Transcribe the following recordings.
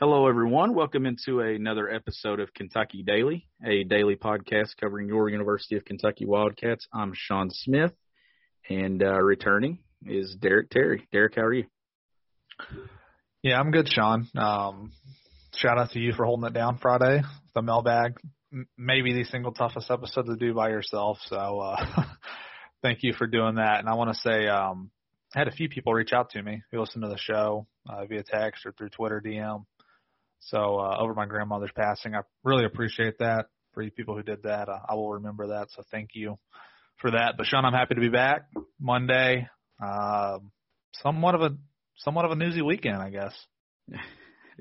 Hello, everyone. Welcome into another episode of Kentucky Daily, a daily podcast covering your University of Kentucky Wildcats. I'm Sean Smith, and uh, returning is Derek Terry. Derek, how are you? Yeah, I'm good, Sean. Um, shout out to you for holding it down Friday, the mailbag. M- maybe the single toughest episode to do by yourself. So uh, thank you for doing that. And I want to say um, I had a few people reach out to me who listened to the show uh, via text or through Twitter DM. So uh, over my grandmother's passing, I really appreciate that. For you people who did that, uh, I will remember that. So thank you for that. But Sean, I'm happy to be back Monday. Uh, somewhat of a somewhat of a newsy weekend, I guess.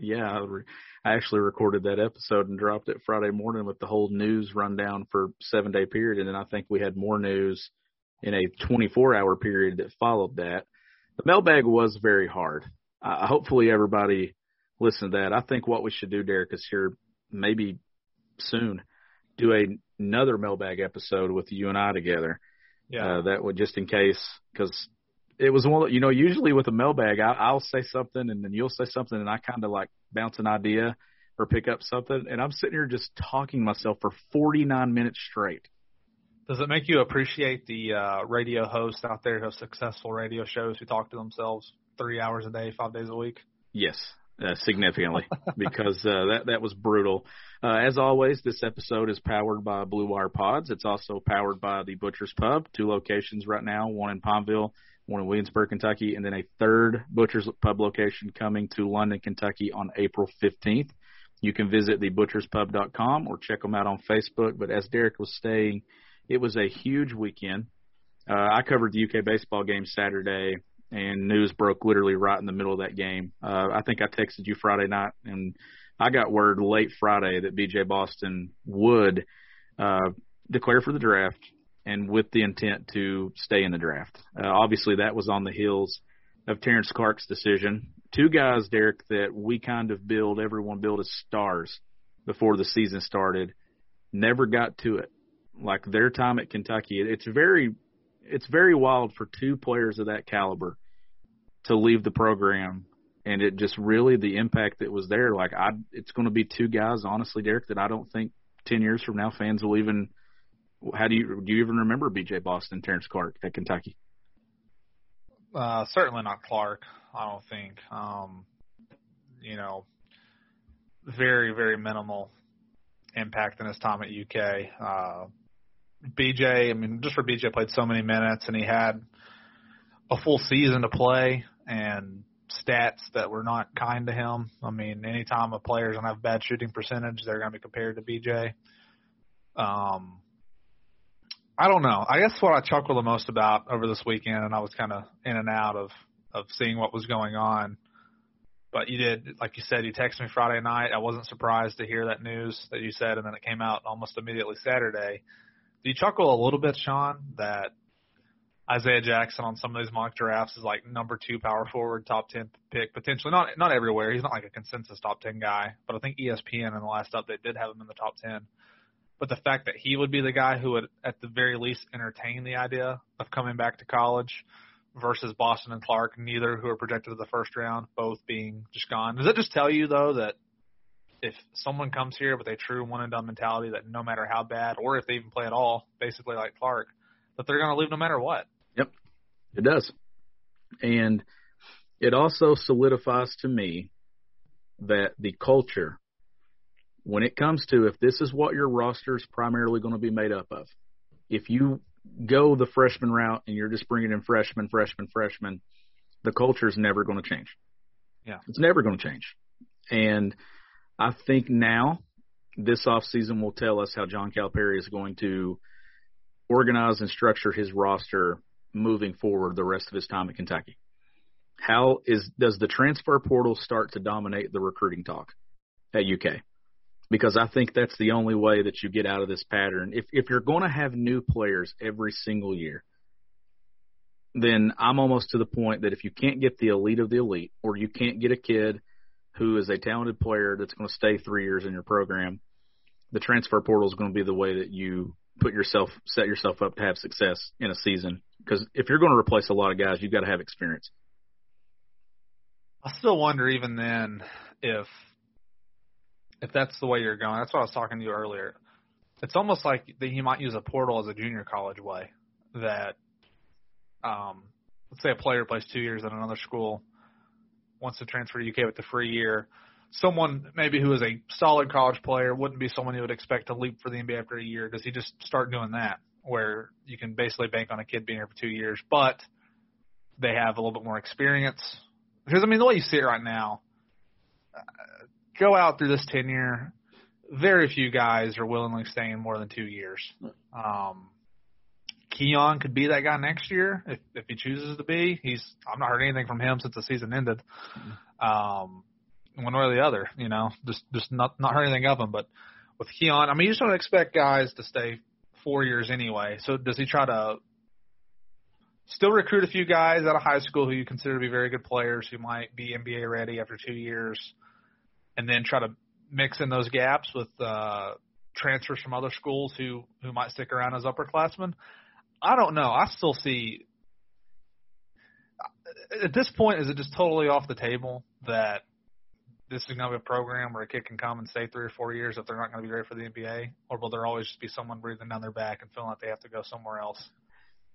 Yeah, I, re- I actually recorded that episode and dropped it Friday morning with the whole news rundown for seven day period, and then I think we had more news in a 24 hour period that followed that. The mailbag was very hard. Uh, hopefully, everybody listened to that. I think what we should do, Derek, is here maybe soon do a, another mailbag episode with you and I together. Yeah. Uh, that would just in case because it was one. You know, usually with a mailbag, I, I'll say something and then you'll say something, and I kind of like bounce an idea or pick up something, and I'm sitting here just talking to myself for 49 minutes straight. Does it make you appreciate the uh, radio hosts out there who have successful radio shows who talk to themselves three hours a day, five days a week? Yes, uh, significantly because uh, that that was brutal. Uh, as always, this episode is powered by Blue Wire Pods. It's also powered by the Butcher's Pub, two locations right now, one in Palmville, one in Williamsburg, Kentucky, and then a third Butcher's Pub location coming to London, Kentucky on April 15th. You can visit thebutcherspub.com or check them out on Facebook. But as Derek was saying, it was a huge weekend. Uh, I covered the UK baseball game Saturday, and news broke literally right in the middle of that game. Uh, I think I texted you Friday night, and I got word late Friday that BJ Boston would uh, declare for the draft and with the intent to stay in the draft. Uh, obviously, that was on the heels of Terrence Clarke's decision. Two guys, Derek, that we kind of build, everyone built as stars before the season started, never got to it. Like their time at Kentucky, it's very, it's very wild for two players of that caliber to leave the program, and it just really the impact that was there. Like I, it's going to be two guys, honestly, Derek, that I don't think ten years from now fans will even. How do you do you even remember B.J. Boston, Terrence Clarke at Kentucky? Uh, certainly not Clarke. I don't think. Um, you know, very very minimal impact in his time at UK. Uh, BJ, I mean, just for BJ played so many minutes and he had a full season to play and stats that were not kind to him. I mean, anytime a player's gonna have bad shooting percentage, they're gonna be compared to BJ. Um, I don't know. I guess what I chuckled the most about over this weekend, and I was kind of in and out of of seeing what was going on. But you did, like you said, you texted me Friday night. I wasn't surprised to hear that news that you said, and then it came out almost immediately Saturday. Do you chuckle a little bit, Sean, that Isaiah Jackson on some of these mock drafts is like number two power forward, top ten pick potentially. Not not everywhere. He's not like a consensus top ten guy, but I think ESPN in the last update did have him in the top ten. But the fact that he would be the guy who would, at the very least, entertain the idea of coming back to college versus Boston and Clarke, neither who are projected to the first round, both being just gone. Does that just tell you though that if someone comes here with a true one and done mentality that no matter how bad, or if they even play at all, basically like Clarke, that they're going to leave no matter what? Yep, it does. And it also solidifies to me that the culture when it comes to if this is what your roster is primarily going to be made up of, if you go the freshman route and you're just bringing in freshmen, freshmen, freshmen, the culture is never going to change. Yeah. It's never going to change. And I think now this off season will tell us how John Calipari is going to organize and structure his roster moving forward the rest of his time at Kentucky. How is does the transfer portal start to dominate the recruiting talk at UK? Because I think that's the only way that you get out of this pattern. If if you're going to have new players every single year, then I'm almost to the point that if you can't get the elite of the elite, or you can't get a kid who is a talented player that's going to stay three years in your program, the transfer portal is going to be the way that you put yourself set yourself up to have success in a season. Because if you're going to replace a lot of guys, you've got to have experience. I still wonder even then if if that's the way you're going. That's what I was talking to you earlier. It's almost like that you might use a portal as a junior college way. That um, let's say a player plays two years at another school, wants to transfer to UK with the free year. Someone maybe who is a solid college player wouldn't be someone you would expect to leap for the NBA after a year. Does he just start doing that, where you can basically bank on a kid being here for two years, but they have a little bit more experience? Because I mean, the way you see it right now, uh, go out through this tenure, very few guys are willingly staying more than two years. Um, Keion could be that guy next year if if he chooses to be. He's I've not heard anything from him since the season ended. Um, one way or the other, you know, just just not not heard anything of him. But with Keion, I mean, you just don't expect guys to stay four years anyway. So does he try to still recruit a few guys out of high school who you consider to be very good players who might be NBA ready after two years, and then try to mix in those gaps with uh, transfers from other schools who who might stick around as upperclassmen? I don't know. I still see uh, at this point, is it just totally off the table that this is going to be a program where a kid can come and stay three or four years if they're not going to be ready for the NBA, or will there always just be someone breathing down their back and feeling like they have to go somewhere else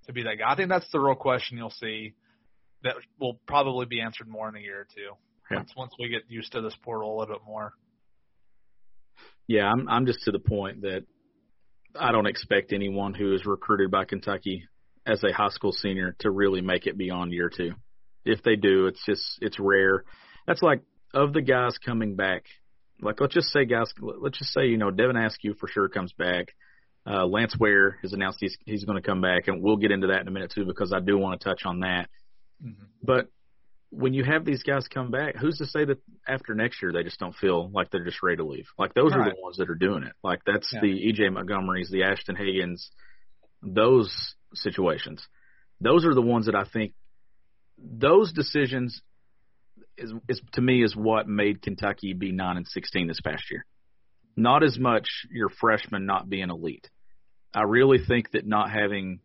to be that guy? I think that's the real question you'll see that will probably be answered more in a year or two. Yeah. Once once we get used to this portal a little bit more. Yeah, I'm I'm just to the point that I don't expect anyone who is recruited by Kentucky as a high school senior to really make it beyond year two. If they do, it's just it's rare. That's like of the guys coming back. Like let's just say guys, let's just say you know Devin Askew for sure comes back. Uh, Lance Ware has announced he's he's going to come back, and we'll get into that in a minute too because I do want to touch on that. Mm-hmm. But when you have these guys come back, who's to say that after next year they just don't feel like they're just ready to leave? Like those are Right. the ones that are doing it. Like that's Yeah. the EJ Montgomerys, the Ashton Hagans, those situations. Those are the ones that I think those decisions is, is to me is what made Kentucky be nine and sixteen this past year. Not as much your freshmen not being elite. I really think that not having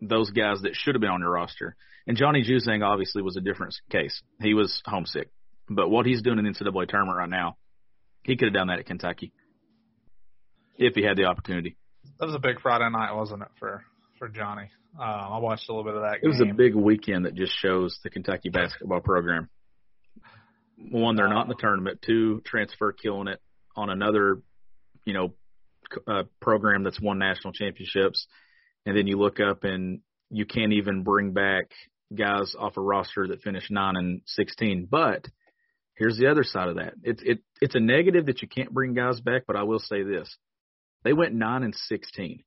those guys that should have been on your roster. And Johnny Juzang obviously was a different case. He was homesick. But what he's doing in the NCAA tournament right now, he could have done that at Kentucky if he had the opportunity. That was a big Friday night, wasn't it, for for Johnny? Um, I watched a little bit of that It was a big weekend that just shows the Kentucky basketball program. One, they're not in the tournament. Two, transfer killing it on another, you know, uh, program that's won national championships. And then you look up and you can't even bring back guys off a roster that finished nine and sixteen. But here's the other side of that. It's it it's a negative that you can't bring guys back. But I will say this: they went nine and sixteen.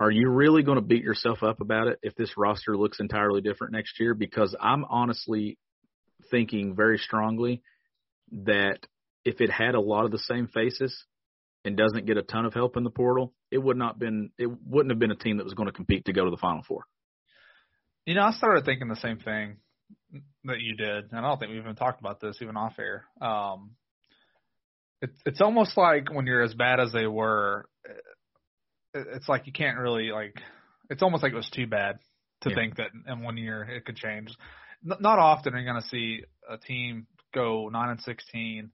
Are you really going to beat yourself up about it if this roster looks entirely different next year? Because I'm honestly thinking very strongly that if it had a lot of the same faces and doesn't get a ton of help in the portal, it would not been it wouldn't have been a team that was going to compete to go to the final four. You know, I started thinking the same thing that you did, and I don't think we've even talked about this even off air. Um, it's it's almost like when you're as bad as they were, it- it's like you can't really like. It's almost like it was too bad to Yeah. think that in one year it could change. N- Not often are you going to see a team go nine and sixteen,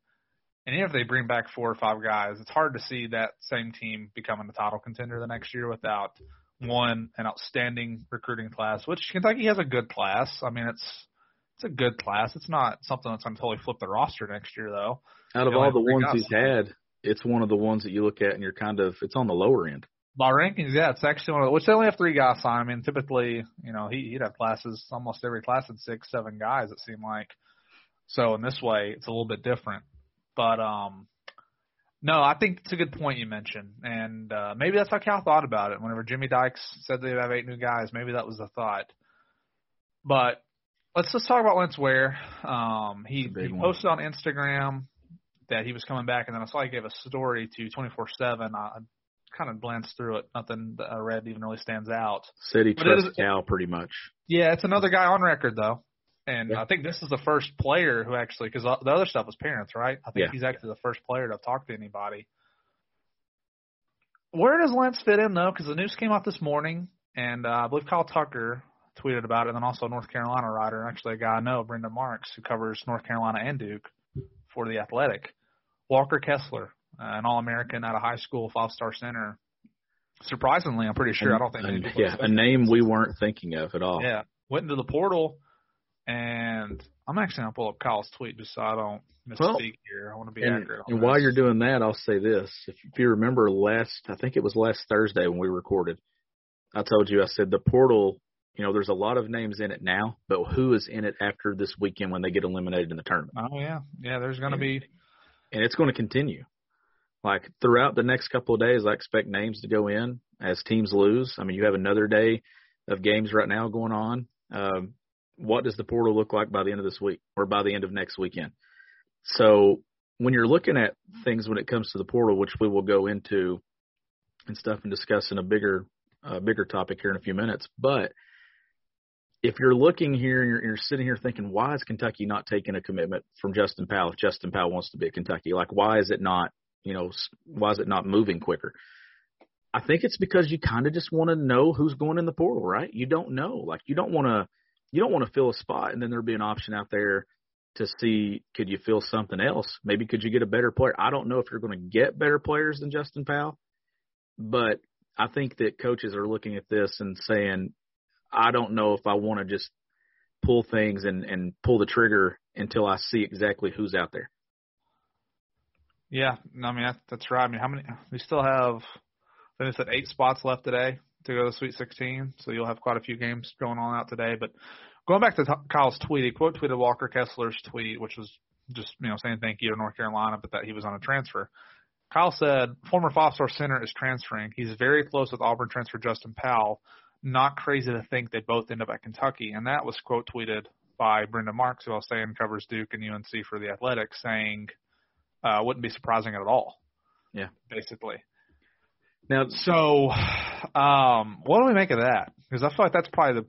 and even if they bring back four or five guys, it's hard to see that same team becoming a title contender the next year without one an outstanding recruiting class, which Kentucky has a good class. I mean, it's it's a good class. It's not something that's going to totally flip the roster next year, though. Out of all the ones he's had, it's one of the ones that you look at and you're kind of it's on the lower end. By rankings, yeah, it's actually one of the, which they only have three guys signed. I mean, typically, you know, he, he'd have classes, almost every class had six, seven guys, it seemed like. So in this way, it's a little bit different. But, um, no, I think it's a good point you mentioned. And, uh, maybe that's how Cal thought about it. Whenever Jimmy Dykes said they'd have eight new guys, maybe that was the thought. But let's just talk about Lance Ware. Um, he, he posted on Instagram that he was coming back, and then I saw he gave a story to 24 7. I kind of glanced through it. Nothing that I read even really stands out. Said he trusts Cal pretty much. Yeah, it's another guy on record though, and yeah. I think this is the first player who actually because the other stuff was parents, right? I think yeah. he's actually the first player to have talked to anybody. Where does Lance fit in though? Because the news came out this morning, and uh, I believe Kyle Tucker tweeted about it, and then also a North Carolina writer, actually a guy I know, Brendan Marks, who covers North Carolina and Duke for the Athletic. Walker Kessler, uh, an All-American out of high school, five-star center. Surprisingly, I'm pretty sure. I don't think. And, yeah, a name we weren't thinking of at all. Yeah, went into the portal, and I'm actually gonna pull up Kyle's tweet just so I don't misspeak well, here. I want to be and, accurate. and while you're doing that, I'll say this: if, if you remember last, I think it was last Thursday when we recorded, I told you I said the portal. You know, there's a lot of names in it now, but who is in it after this weekend when they get eliminated in the tournament? Oh yeah, yeah. There's going to be and it's going to continue. Like throughout the next couple of days, I expect names to go in as teams lose. I mean, you have another day of games right now going on. Um, what does the portal look like by the end of this week or by the end of next weekend? So when you're looking at things when it comes to the portal, which we will go into and stuff and discuss in a bigger, uh, bigger topic here in a few minutes, but if you're looking here and you're, you're sitting here thinking, why is Kentucky not taking a commitment from Justin Powell if Justin Powell wants to be at Kentucky? Like, why is it not, you know, why is it not moving quicker? I think it's because you kind of just want to know who's going in the portal, right? You don't know. Like, you don't want to, you don't want to fill a spot and then there'll be an option out there to see could you fill something else? Maybe could you get a better player? I don't know if you're going to get better players than Justin Powell, but I think that coaches are looking at this and saying, I don't know if I want to just pull things and and pull the trigger until I see exactly who's out there. Yeah, I mean that's right. I mean, how many? We still have. I think said eight spots left today to go to Sweet 16, so you'll have quite a few games going on out today. But going back to Kyle's tweet, he quote tweeted Walker Kessler's tweet, which was just you know saying thank you to North Carolina, but that he was on a transfer. Kyle said, former five-star center is transferring. He's very close with Auburn transfer Justin Powell not crazy to think they both end up at Kentucky. And that was quote tweeted by Brendan Marks, who I was saying covers Duke and UNC for the Athletic, saying, uh, wouldn't be surprising at all. Yeah. Basically. Now, so, um, what do we make of that? Because I feel like that's probably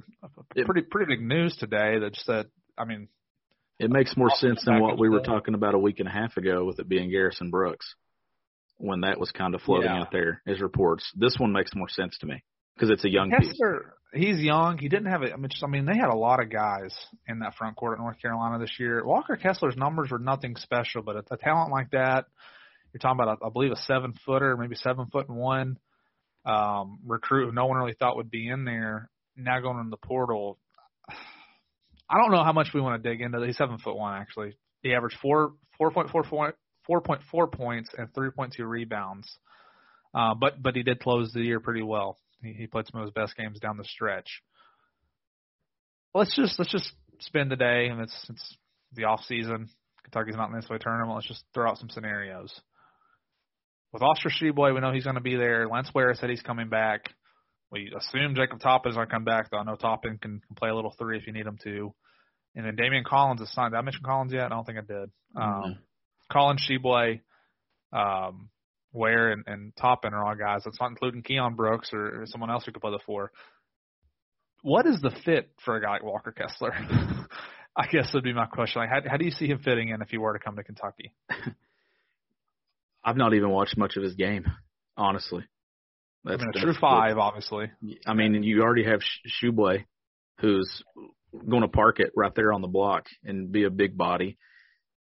the pretty pretty big news today. That just that I mean, it makes more sense than what we were talking about a week and a half ago with it being Garrison Brooks when that was kind of floating yeah. out there as reports. This one makes more sense to me because it's a young Kessler, piece. He's young. He didn't have it. I mean, just, I mean, they had a lot of guys in that front court at North Carolina this year. Walker Kessler's numbers were nothing special, but a, a talent like that, you're talking about, I believe, a seven footer, maybe seven foot and one um, recruit who no one really thought would be in there. Now going in the portal, I don't know how much we want to dig into. He's seven foot one actually. He averaged four four point four point four point four points and three point two rebounds. Uh, but but he did close the year pretty well. He, he played some of his best games down the stretch. Let's just let's just spend the day, and it's it's the off season. Kentucky's not in the NCAA tournament. Let's just throw out some scenarios. With Oscar Tshiebwe, we know he's going to be there. Lance Ware said he's coming back. We assume Jacob Toppin is going to come back, though I know Toppin can, can play a little three if you need him to. And then Daimion Collins is signed. Did I mention Collins yet? I don't think I did. Um, mm-hmm. Collins Tshiebwe, um, Ware and, and Toppin are all guys. That's not including Keion Brooks or, or someone else who could play the four. What is the fit for a guy like Walker Kessler? I guess would be my question. Like, how, how do you see him fitting in if he were to come to Kentucky? I've not even watched much of his game, honestly. That's, I mean, a true five, obviously. I mean, you already have Tshiebwe, who's going to park it right there on the block and be a big body.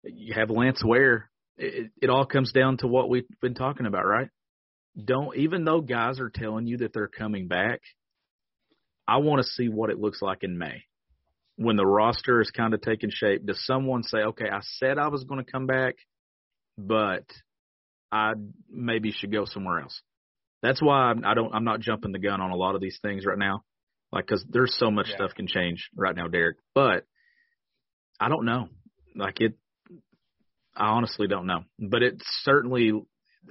You have Lance Ware, it, it all comes down to what we've been talking about, right? Don't even though guys are telling you that they're coming back, I want to see what it looks like in May when the roster is kind of taking shape. Does someone say, "Okay, I said I was going to come back, but I maybe should go somewhere else. That's why I don't. I'm not jumping the gun on a lot of these things right now, like because there's so much Yeah. stuff can change right now, Derek. But I don't know. Like it, I honestly don't know. But it certainly,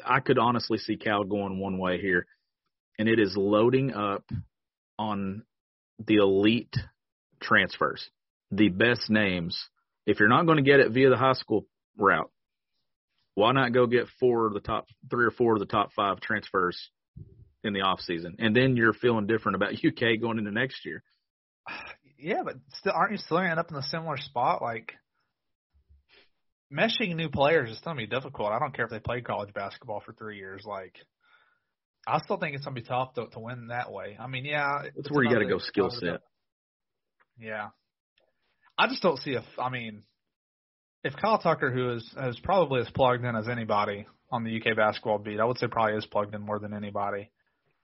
I could honestly see Cal going one way here, and it is loading up on the elite transfers, the best names. If you're not going to get it via the high school route, why not go get four of the top three or four of the top five transfers in the off season, and then you're feeling different about UK going into next year. Yeah, but still, aren't you still end up in a similar spot? Like meshing new players is gonna be difficult. I don't care if they play college basketball for three years. Like, I still think it's gonna be tough to to win that way. I mean, yeah, That's it's where you got to go skill set. Yeah, I just don't see if I mean, if Kyle Tucker, who is as probably as plugged in as anybody on the UK basketball beat, I would say probably is plugged in more than anybody.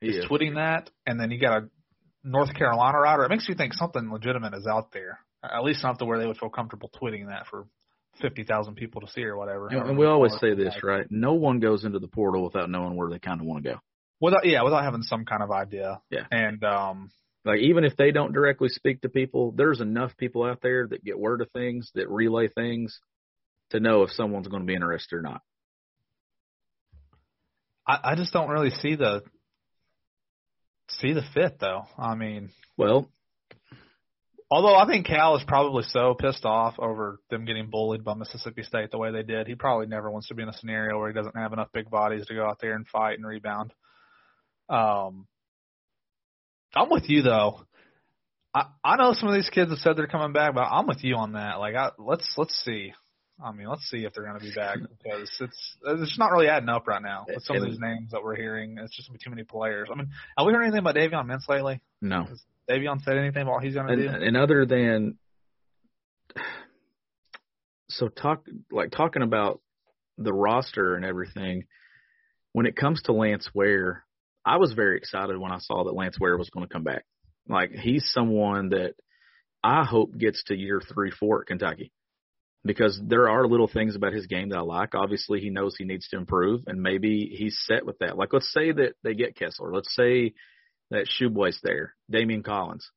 Yeah. is tweeting that, and then you got a North Carolina router. It makes you think something legitimate is out there. At least not to where they would feel comfortable tweeting that for fifty thousand people to see or whatever. And, and we always say this, right? No one goes into the portal without knowing where they kind of want to go. Without yeah, without having some kind of idea. Yeah. And um, Like even if they don't directly speak to people, there's enough people out there that get word of things, that relay things, to know if someone's going to be interested or not. I, I just don't really see the see the fit though. I mean, Well, although I think Cal is probably so pissed off over them getting bullied by Mississippi State the way they did, he probably never wants to be in a scenario where he doesn't have enough big bodies to go out there and fight and rebound. Um, I'm with you though. I I know some of these kids have said they're coming back, but I'm with you on that. Like, I let's let's see. I mean, let's see if they're going to be back because it's it's not really adding up right now with some of these names that we're hearing. It's just gonna be too many players. I mean, have we heard anything about Davion Mintz lately? no. Davion said anything about what he's going to do? and other than so talk like talking about the roster and everything, when it comes to Lance Ware, I was very excited when I saw that Lance Ware was going to come back. Like he's someone that I hope gets to year three, four at Kentucky. Because there are little things about his game that I like. Obviously, he knows he needs to improve, and maybe he's set with that. Like, let's say that they get Kessler. Let's say that Tshiebwe's there, Daimion Collins.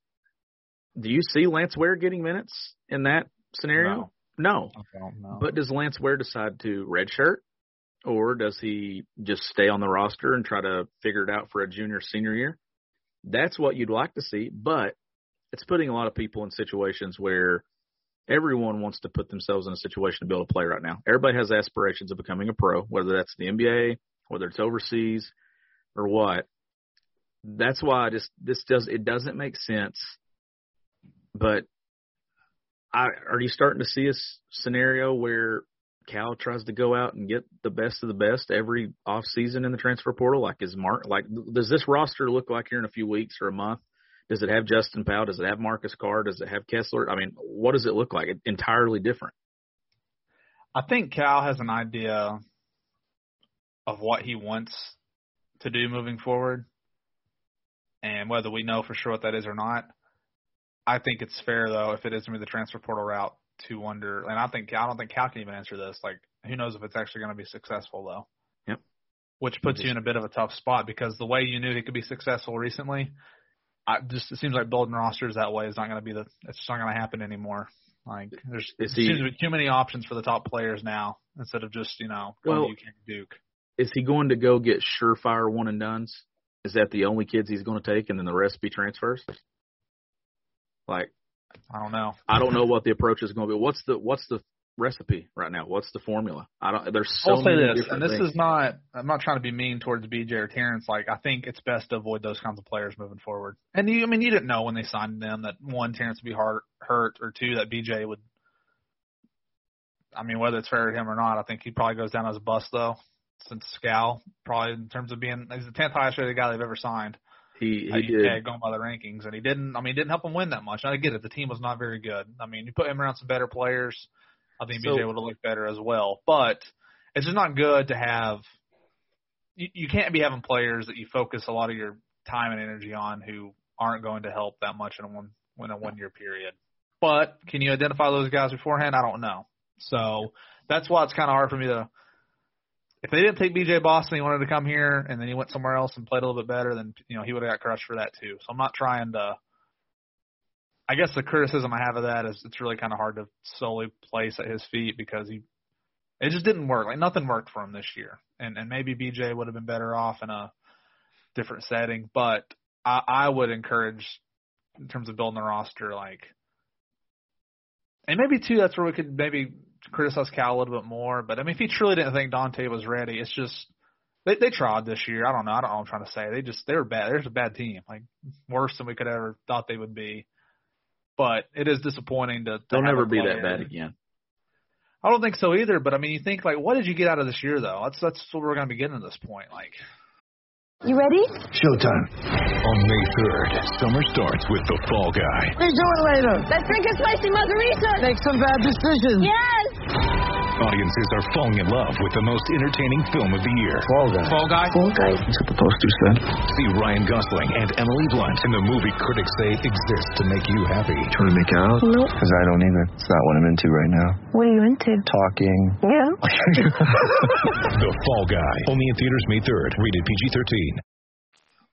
Do you see Lance Ware getting minutes in that scenario? No. Know. But does Lance Ware decide to redshirt, or does he just stay on the roster and try to figure it out for a junior senior year? That's what you'd like to see, but it's putting a lot of people in situations where everyone wants to put themselves in a situation to be able to play right now. Everybody has aspirations of becoming a pro, whether that's the NBA, whether it's overseas, or what. That's why I just this does it doesn't make sense. But I are you starting to see a scenario where Cal tries to go out and get the best of the best every off season in the transfer portal? Like is Mark like does this roster look like here in a few weeks or a month? Does it have Justin Powell? Does it have Marcus Carr? Does it have Kessler? I mean, what does it look like? Entirely different. I think Cal has an idea of what he wants to do moving forward, and whether we know for sure what that is or not. I think it's fair though, if it is going to be the transfer portal route, to wonder. And I think I don't think Cal can even answer this. Like, who knows if it's actually going to be successful though? Yep. Which puts you in a bit of a tough spot because the way you knew he could be successful recently, I just it seems like building rosters that way is not going to be the. It's just not going to happen anymore. Like there's Is he- seems to be too many options for the top players now instead of just you know going Well- to UK Duke. Is he going to go get surefire one and duns? Is that the only kids he's going to take, and then the rest be transfers? Like, I don't know. I don't know what the approach is going to be. What's the what's the recipe right now? What's the formula? I don't. There's so I'll say many this, and this things. is not. I'm not trying to be mean towards BJ or Terrence. Like I think it's best to avoid those kinds of players moving forward. And you, I mean, you didn't know when they signed them that one Terrence would be hard, hurt, or two that BJ would. I mean, whether it's fair to him or not, I think he probably goes down as a bust though. Since Scal, probably in terms of being, he's the tenth highest rated guy they've ever signed. He he did. UK going by the rankings, and he didn't. I mean, didn't help him win that much. I get it. The team was not very good. I mean, you put him around some better players. I think So- BJ would have looked better as well. But it's just not good to have. You, you can't be having players that you focus a lot of your time and energy on who aren't going to help that much in a one in a one year period. But can you identify those guys beforehand? I don't know. So that's why it's kind of hard for me to if they didn't take BJ Boston, he wanted to come here, and then he went somewhere else and played a little bit better, then you know he would have got crushed for that too. So I'm not trying to. I guess the criticism I have of that is it's really kind of hard to solely place at his feet because he, it just didn't work. Like nothing worked for him this year, and and maybe BJ would have been better off in a different setting. But I, I would encourage, in terms of building the roster, like, and maybe too, that's where we could maybe criticize Cal a little bit more. But I mean, if he truly didn't think Dontaie was ready, it's just they they tried this year. I don't know. I don't know what I'm trying to say. They just they were bad. There's a bad team, like worse than we could ever thought they would be. But it is disappointing to. to They'll never be that player- bad again. I don't think so either. But I mean, you think like, what did you get out of this year though? That's that's what we're going to be getting at this point. Like, You ready? Showtime. On May 3rd, summer starts with The Fall Guy. What are you doing later? Let's drink a spicy margarita. Make some bad decisions. Yes. Audiences are falling in love with the most entertaining film of the year. Fall guy. Fall Guy. Fall guy. That's what the poster said. See Ryan Gosling and Emily Blunt in the movie critics say exists to make you happy. Trying to make it out? Nope. Because I don't either. It's not what I'm into right now. What are you into? Talking. Yeah. The Fall Guy. Only in theaters May 3rd. Rated PG-13.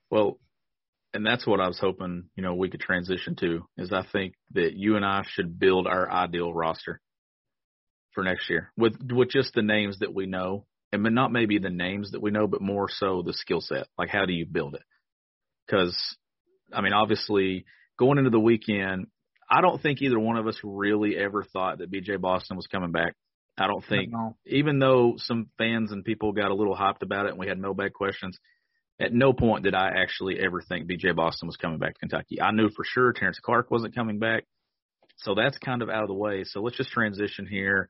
Well, and that's what I was hoping, you know, we could transition to is I think that you and I should build our ideal roster for next year with with just the names that we know, and not maybe the names that we know, but more so the skill set. Like, how do you build it? Because, I mean, obviously, going into the weekend, I don't think either one of us really ever thought that BJ Boston was coming back. I don't think No. even though some fans and people got a little hyped about it and we had no mailbag questions, at no point did I actually ever think BJ Boston was coming back to Kentucky. I knew for sure Terrence Clarke wasn't coming back. So that's kind of out of the way. So let's just transition here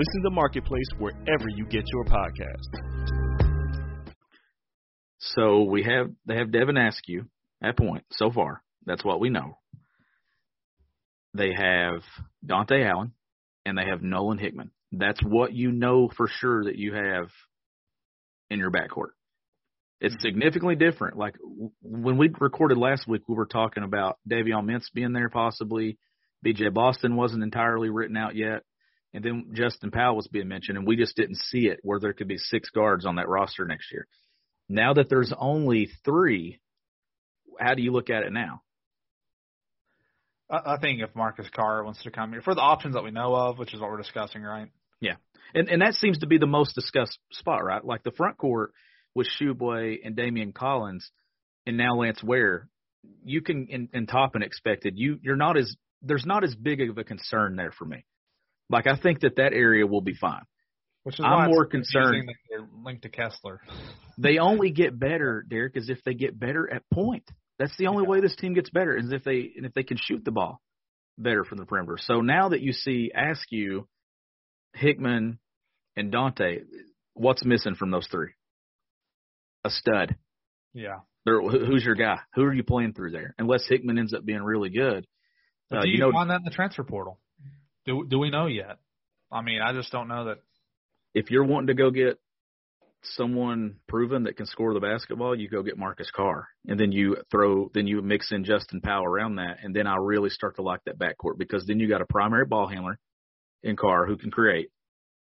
Listen to Marketplace wherever you get your podcasts. So we have they have Devin Askew at point so far. That's what we know. They have Dontaie Allen and they have Nolan Hickman. That's what you know for sure that you have in your backcourt. It's mm-hmm. significantly different. Like when we recorded last week, we were talking about Davion Mintz being there possibly. BJ Boston wasn't entirely written out yet. And then Justin Powell was being mentioned, and we just didn't see it where there could be six guards on that roster next year. Now that there's only three, how do you look at it now? I, think if Marcus Carr wants to come here for the options that we know of, which is what we're discussing, right? Yeah, and and that seems to be the most discussed spot, right? Like the front court with Tshiebwe and Daimion Collins, and now Lance Ware. You can and, and Toppin expected. You you're not as there's not as big of a concern there for me. Like I think that that area will be fine. Which is I'm more concerned- that they're linked to Kessler. They only get better, Derek, is if they get better at point. That's the only Yeah. way this team gets better is if they and if they can shoot the ball better from the perimeter. So now that you see Askew, Hickman, and Dontaie, what's missing from those three? A stud. Yeah. They're, who's your guy? Who are you playing through there? Unless Hickman ends up being really good. But Uh, do you, you know, find that in the transfer portal? Do do we know yet? I mean, I just don't know that. if you're wanting to go get someone proven that can score the basketball, you go get Marcus Carr, and then you throw, then you mix in Justin Powell around that, and then I really start to like that backcourt because then you got a primary ball handler in Carr who can create.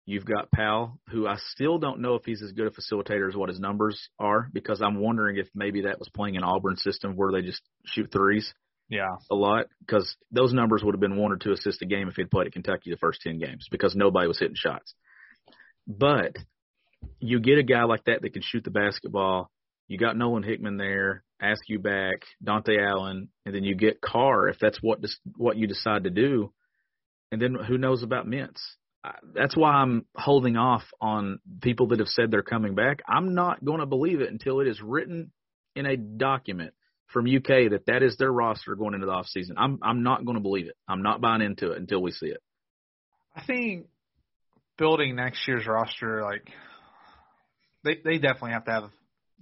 You've got Powell, who I still don't know if he's as good a facilitator as what his numbers are, because I'm wondering if maybe that was playing an Auburn system where they just shoot threes Yeah. a lot, because those numbers would have been one or two assists a game if he'd played at Kentucky the first ten games, because nobody was hitting shots. But you get a guy like that that can shoot the basketball. You got Nolan Hickman there, Askew back, Dontaie Allen, and then you get Carr if that's what dis- what you decide to do. And then who knows about Mintz? I- That's why I'm holding off on people that have said they're coming back. I'm not going to believe it until it is written in a document from UK that that is their roster going into the off season. I'm I'm not going to believe it. I'm not buying into it until we see it. I think building next year's roster, like they they definitely have to have.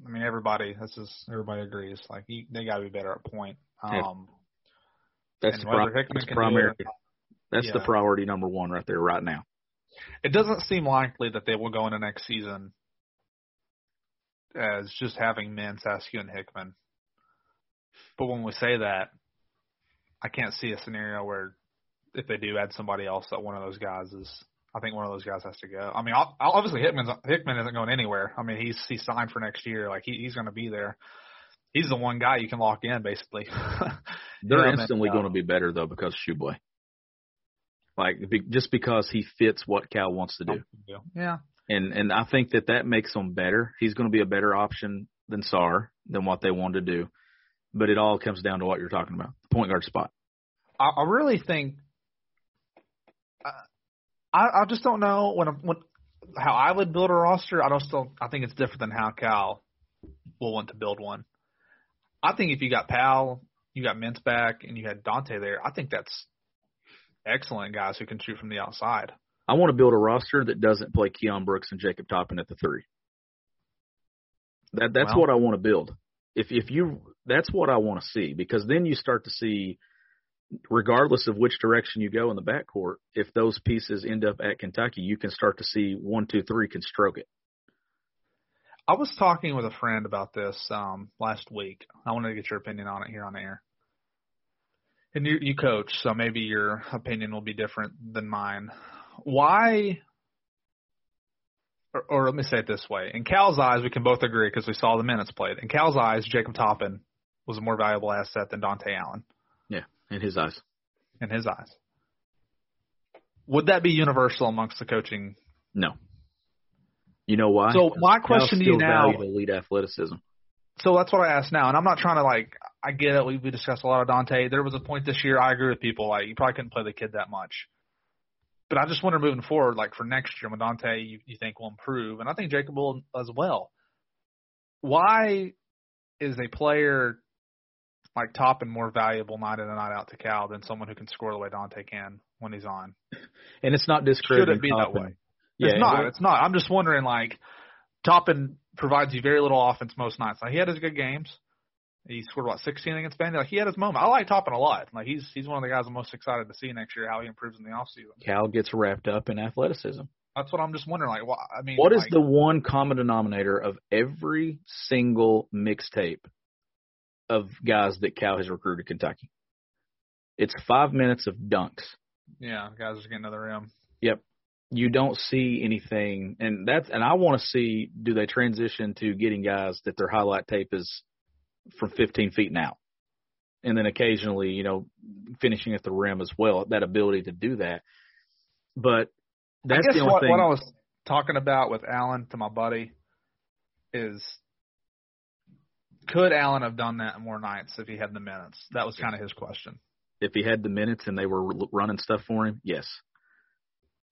I mean, everybody. This is everybody agrees. Like you, they got to be better at point. Yeah. Um, That's the, Hickman that's do primary. That's the priority number one right there, right now. it doesn't seem likely that they will go into next season as just having Mintz, Askew and Hickman. But when we say that, I can't see a scenario where if they do add somebody else, that one of those guys is. I think one of those guys has to go. I mean, ob- obviously Hickman's Hickman isn't going anywhere. I mean, he's he's signed for next year. Like he, he's going to be there. He's the one guy you can lock in, basically. They're Yeah, instantly going to be better though because of Tshiebwe. Like be, just because he fits what Cal wants to do, Yeah, and and I think that that makes him better. He's going to be a better option than Sarr than what they wanted to do. But it all comes down to what you're talking about, the point guard spot. I, I really think uh, I I just don't know when when how I would build a roster. I don't still I think it's different than how Cal will want to build one. I think if you got Powell, you got Mintz back, and you had Dontaie there, I think that's excellent guys who can shoot from the outside. I want to build a roster that doesn't play Keion Brooks and Jacob Toppin at the three. That that's Well- what I want to build. If if you that's what I want to see because then you start to see regardless of which direction you go in the backcourt, if those pieces end up at Kentucky, you can start to see one, two, three can stroke it. I was talking with a friend about this um, last week. I wanted to get your opinion on it here on air. And you, you coach, so maybe your opinion will be different than mine. Why, or, or let me say it this way: in Cal's eyes, we can both agree because we saw the minutes played. In Cal's eyes, Jacob Toppin was a more valuable asset than Dontaie Allen Yeah, in his eyes. in his eyes. Would that be universal amongst the coaching? No. You know why? So my question to you now- elite athleticism. So that's what I ask now, and I'm not trying to like. I get it. We we discussed a lot of Dontaie. There was a point this year. I agree with people. Like you probably couldn't play the kid that much. But I just wonder moving forward, like for next year, when Dontaie you, you think will improve, and I think Jacob will as well. Why is a player like Toppin more valuable night in and night out to Cal than someone who can score the way Dontaie can when he's on? And it's not discrediting Should it be that way? Yeah, it's not. It's not. I'm just wondering, like, Toppin provides you very little offense most nights. Like, he had his good games. He scored what 16 against Vandy. Like, he had his moment. I like Toppin a lot. Like, he's he's one of the guys I'm most excited to see next year how he improves in the offseason. Cal gets wrapped up in athleticism. That's what I'm just wondering. Like, why, I mean, What is like, the one common denominator of every single mixtape of guys that Cal has recruited Kentucky? It's five minutes of dunks. Yeah, guys are getting to the rim. Yep. You don't see anything, and that's and I want to see do they transition to getting guys that their highlight tape is from 15 feet and out, and then occasionally, you know, finishing at the rim as well. That ability to do that, but that's I guess the only what, thing. what I was talking about with Allen to my buddy is could Allen have done that more nights if he had the minutes? That was kind of his question. if he had the minutes and they were running stuff for him, yes.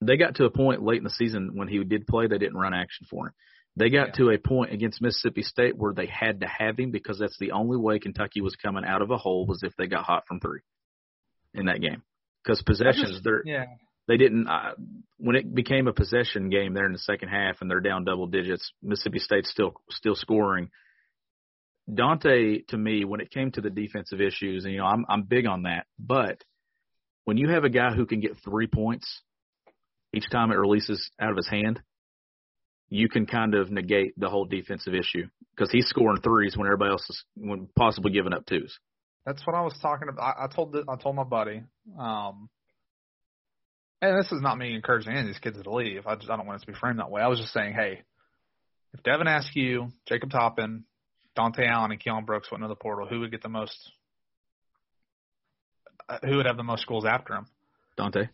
They got to a point late in the season when he did play, they didn't run action for him. They got Yeah. to a point against Mississippi State where they had to have him because that's the only way Kentucky was coming out of a hole was if they got hot from three in that game. Because possessions, they're Yeah. they didn't uh, when it became a possession game there in the second half and they're down double digits. Mississippi State's still still scoring. Dontaie, to me, when it came to the defensive issues, and you know, I'm I'm big on that. But when you have a guy who can get three points each time it releases out of his hand, you can kind of negate the whole defensive issue because he's scoring threes when everybody else is when possibly giving up twos. That's what I was talking about. I, I told the, I told my buddy, um, and this is not me encouraging any of these kids to leave. I just I don't want it to be framed that way. I was just saying, hey, if Devin Askew, Jacob Toppin, Dontaie Allen, and Keion Brooks went into the portal, who would get the most? Uh, who would have the most schools after him? Dontaie,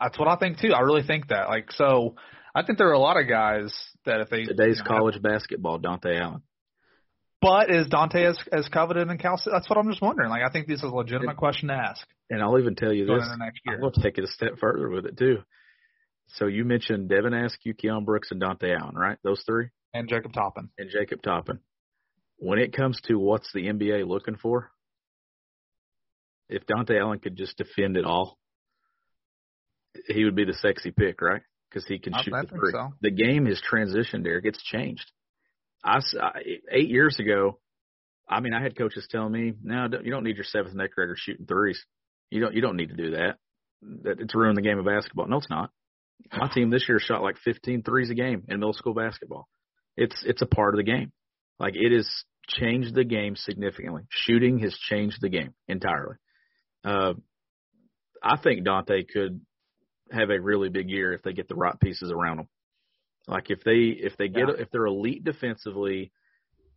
That's what I think too. I really think that. Like, so I think there are a lot of guys that if they today's you know, have- college basketball, Dontaie Allen. but is Dontaie as as coveted in Cal? State? That's what I'm just wondering. Like, I think this is a legitimate question to ask And I'll even tell you this. into next I'm year. going to take it a step further with it too. So you mentioned Devin Askew, Keion Brooks, and Dontaie Allen, right? Those three, And Jacob Toppin. and Jacob Toppin. When it comes to what's the NBA looking for, if Dontaie Allen could just defend it all, he would be the sexy pick, right? Because he can I- shoot I the three. so. The game has transitioned, Derek. It's changed. I, I eight years ago, I mean, I had coaches telling me, "No, you don't need your seventh and eighth graders shooting threes. You don't you don't need to do that. That it's ruined the game of basketball." No, it's not. My team this year shot like 15 threes a game in middle school basketball. It's it's a part of the game. Like it has changed the game significantly. Shooting has changed the game entirely. Uh, I think Dontaie could have a really big year if they get the right pieces around them. Like if they if they get Yeah. if they're elite defensively,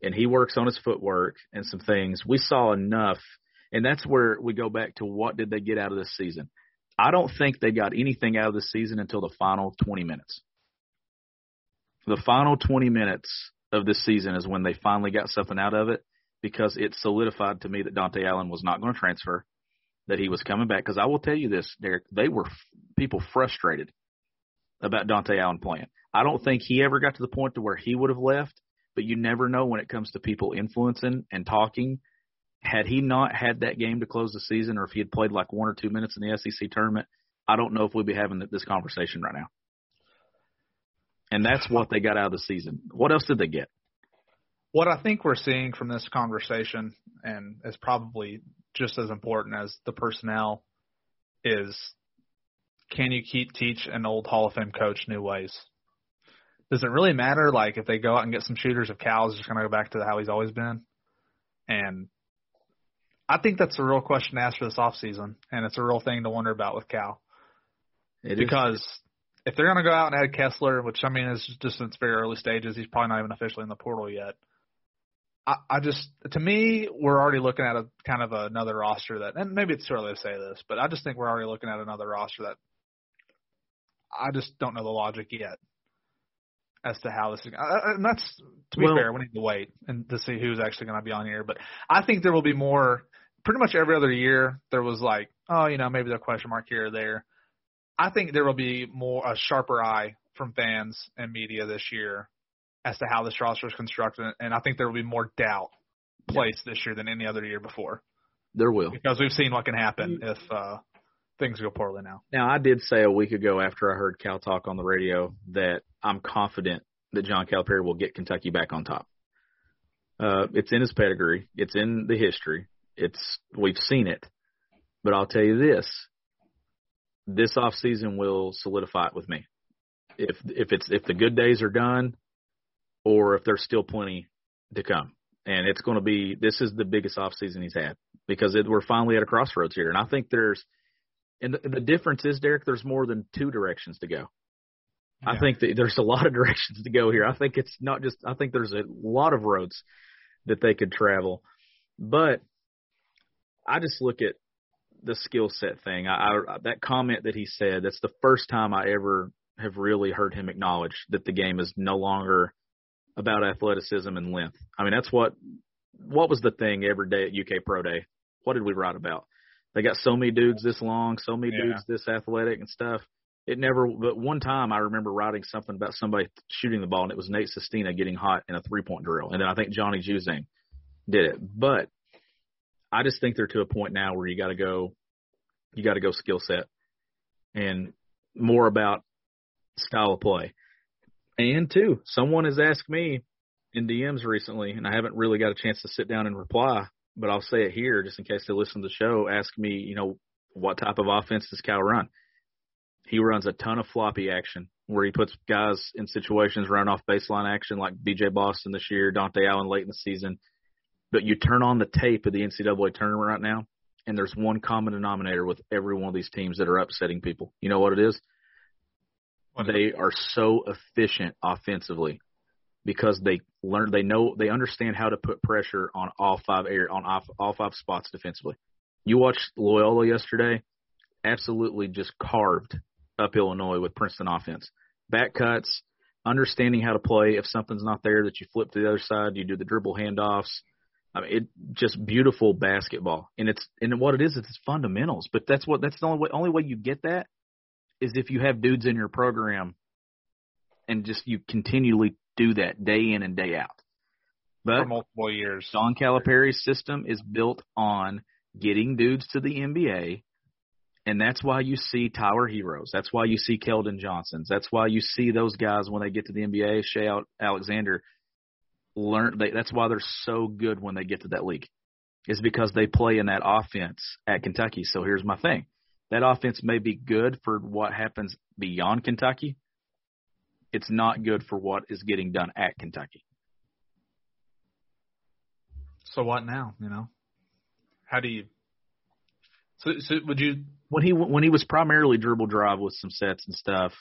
and he works on his footwork and some things, we saw enough. And that's where we go back to what did they get out of this season? I don't think they got anything out of the season until the final 20 minutes. The final 20 minutes of this season is when they finally got something out of it because it solidified to me that Dontaie Allen was not going to transfer, that he was coming back. Because I will tell you this, Derek, they were people frustrated about Dontaie Allen playing. I don't think he ever got to the point to where he would have left, but you never know when it comes to people influencing and talking. Had he not had that game to close the season, or if he had played like one or two minutes in the SEC tournament, I don't know if we'd be having this conversation right now. And that's what they got out of the season. What else did they get? What I think we're seeing from this conversation, and is probably just as important as the personnel, is can you keep teach an old Hall of Fame coach new ways? Does it really matter? Like if they go out and get some shooters, if Cal's just going to go back to how he's always been, and I think that's a real question to ask for this off season, and it's a real thing to wonder about with Cal It is- because if they're going to go out and add Kessler, which I mean is just in its very early stages, he's probably not even officially in the portal yet. I, I just, to me, we're already looking at a kind of another roster that, and maybe it's too early to say this, but I just think we're already looking at another roster that I just don't know the logic yet as to how this is. uh, And that's to be Well- fair, we need to wait and to see who's actually going to be on here. But I think there will be more. Pretty much every other year, there was like, oh, you know, maybe the question mark here or there. I think there will be more a sharper eye from fans and media this year as to how this roster is constructed, and I think there will be more doubt placed this year than any other year before there will. because we've seen what can happen if uh, things go poorly now. Now, I did say a week ago after I heard Cal talk on the radio that I'm confident that John Calipari will get Kentucky back on top. Uh, it's in his pedigree. It's in the history. It's we've seen it. But I'll tell you this: this off season will solidify it with me. If if it's if the good days are done, or if there's still plenty to come, and it's going to be this is the biggest off season he's had because it, we're finally at a crossroads here, and I think there's and the, the difference is, Derek, there's more than two directions to go. I think that there's a lot of directions to go here. I think it's not just, I think there's a lot of roads that they could travel. But I just look at the skill set thing. I, I that comment that he said, that's the first time I ever have really heard him acknowledge that the game is no longer about athleticism and length. I mean, that's what what was the thing every day at UK Pro Day? What did we write about? They got so many dudes this long, so many Yeah. dudes this athletic and stuff. It never, but one time I remember writing something about somebody shooting the ball, and it was Nate Sestina getting hot in a three point drill, and then I think Johnny Juzang did it. But I just think they're to a point now where you got to go, you got to go skill set, and more about style of play. And two, someone has asked me in DMs recently, and I haven't really got a chance to sit down and reply, but I'll say it here just in case they listen to the show. Ask me, you know, what type of offense does Cal run? He runs a ton of floppy action where he puts guys in situations running off baseline action like BJ Boston this year, Dontaie Allen late in the season. But you turn on the tape of the NCAA tournament right now, and there's one common denominator with every one of these teams that are upsetting people. You know what it is? What- They are so efficient offensively because they learn, they know, they understand how to put pressure on all five air on off, all five spots defensively. You watched Loyola yesterday, absolutely just carved up Illinois with Princeton offense. Back cuts, understanding how to play. If something's not there, that you flip to the other side, you do the dribble handoffs. I mean, it just beautiful basketball, and it's and what it is, it's fundamentals. But that's what that's the only way, only way you get that is if you have dudes in your program, and just you continually do that day in and day out. for But multiple years. John Calipari's system is built on getting dudes to the NBA, and that's why you see Tyler Herros. That's why you see Keldon Johnsons. That's why you see those guys when they get to the NBA. Shai Alexander. learn. They, that's why they're so good when they get to that league, is because they play in that offense at Kentucky. So here's my thing: that offense may be good for what happens beyond Kentucky. It's not good for what is getting done at Kentucky. So what now? You know, how do you? So, so would you? When he when he was primarily dribble drive with some sets and stuff,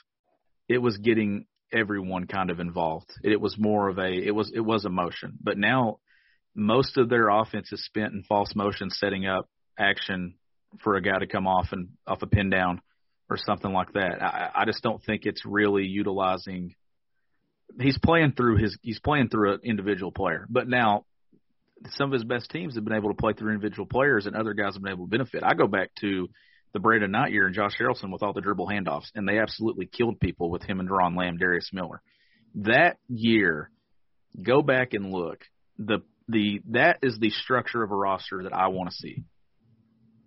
it was getting everyone kind of involved. It was more of a it was it was a motion. But now most of their offense is spent in false motion, setting up action for a guy to come off and off a pin down or something like that. I, I just don't think it's really utilizing. He's playing through his he's playing through an individual player, but now some of his best teams have been able to play through individual players, and other guys have been able to benefit. I go back to the Brandon Knight year and Josh Harrelson with all the dribble handoffs, and they absolutely killed people with him and Doron Lamb, Darius Miller. That year, go back and look. The the that is the structure of a roster that I want to see.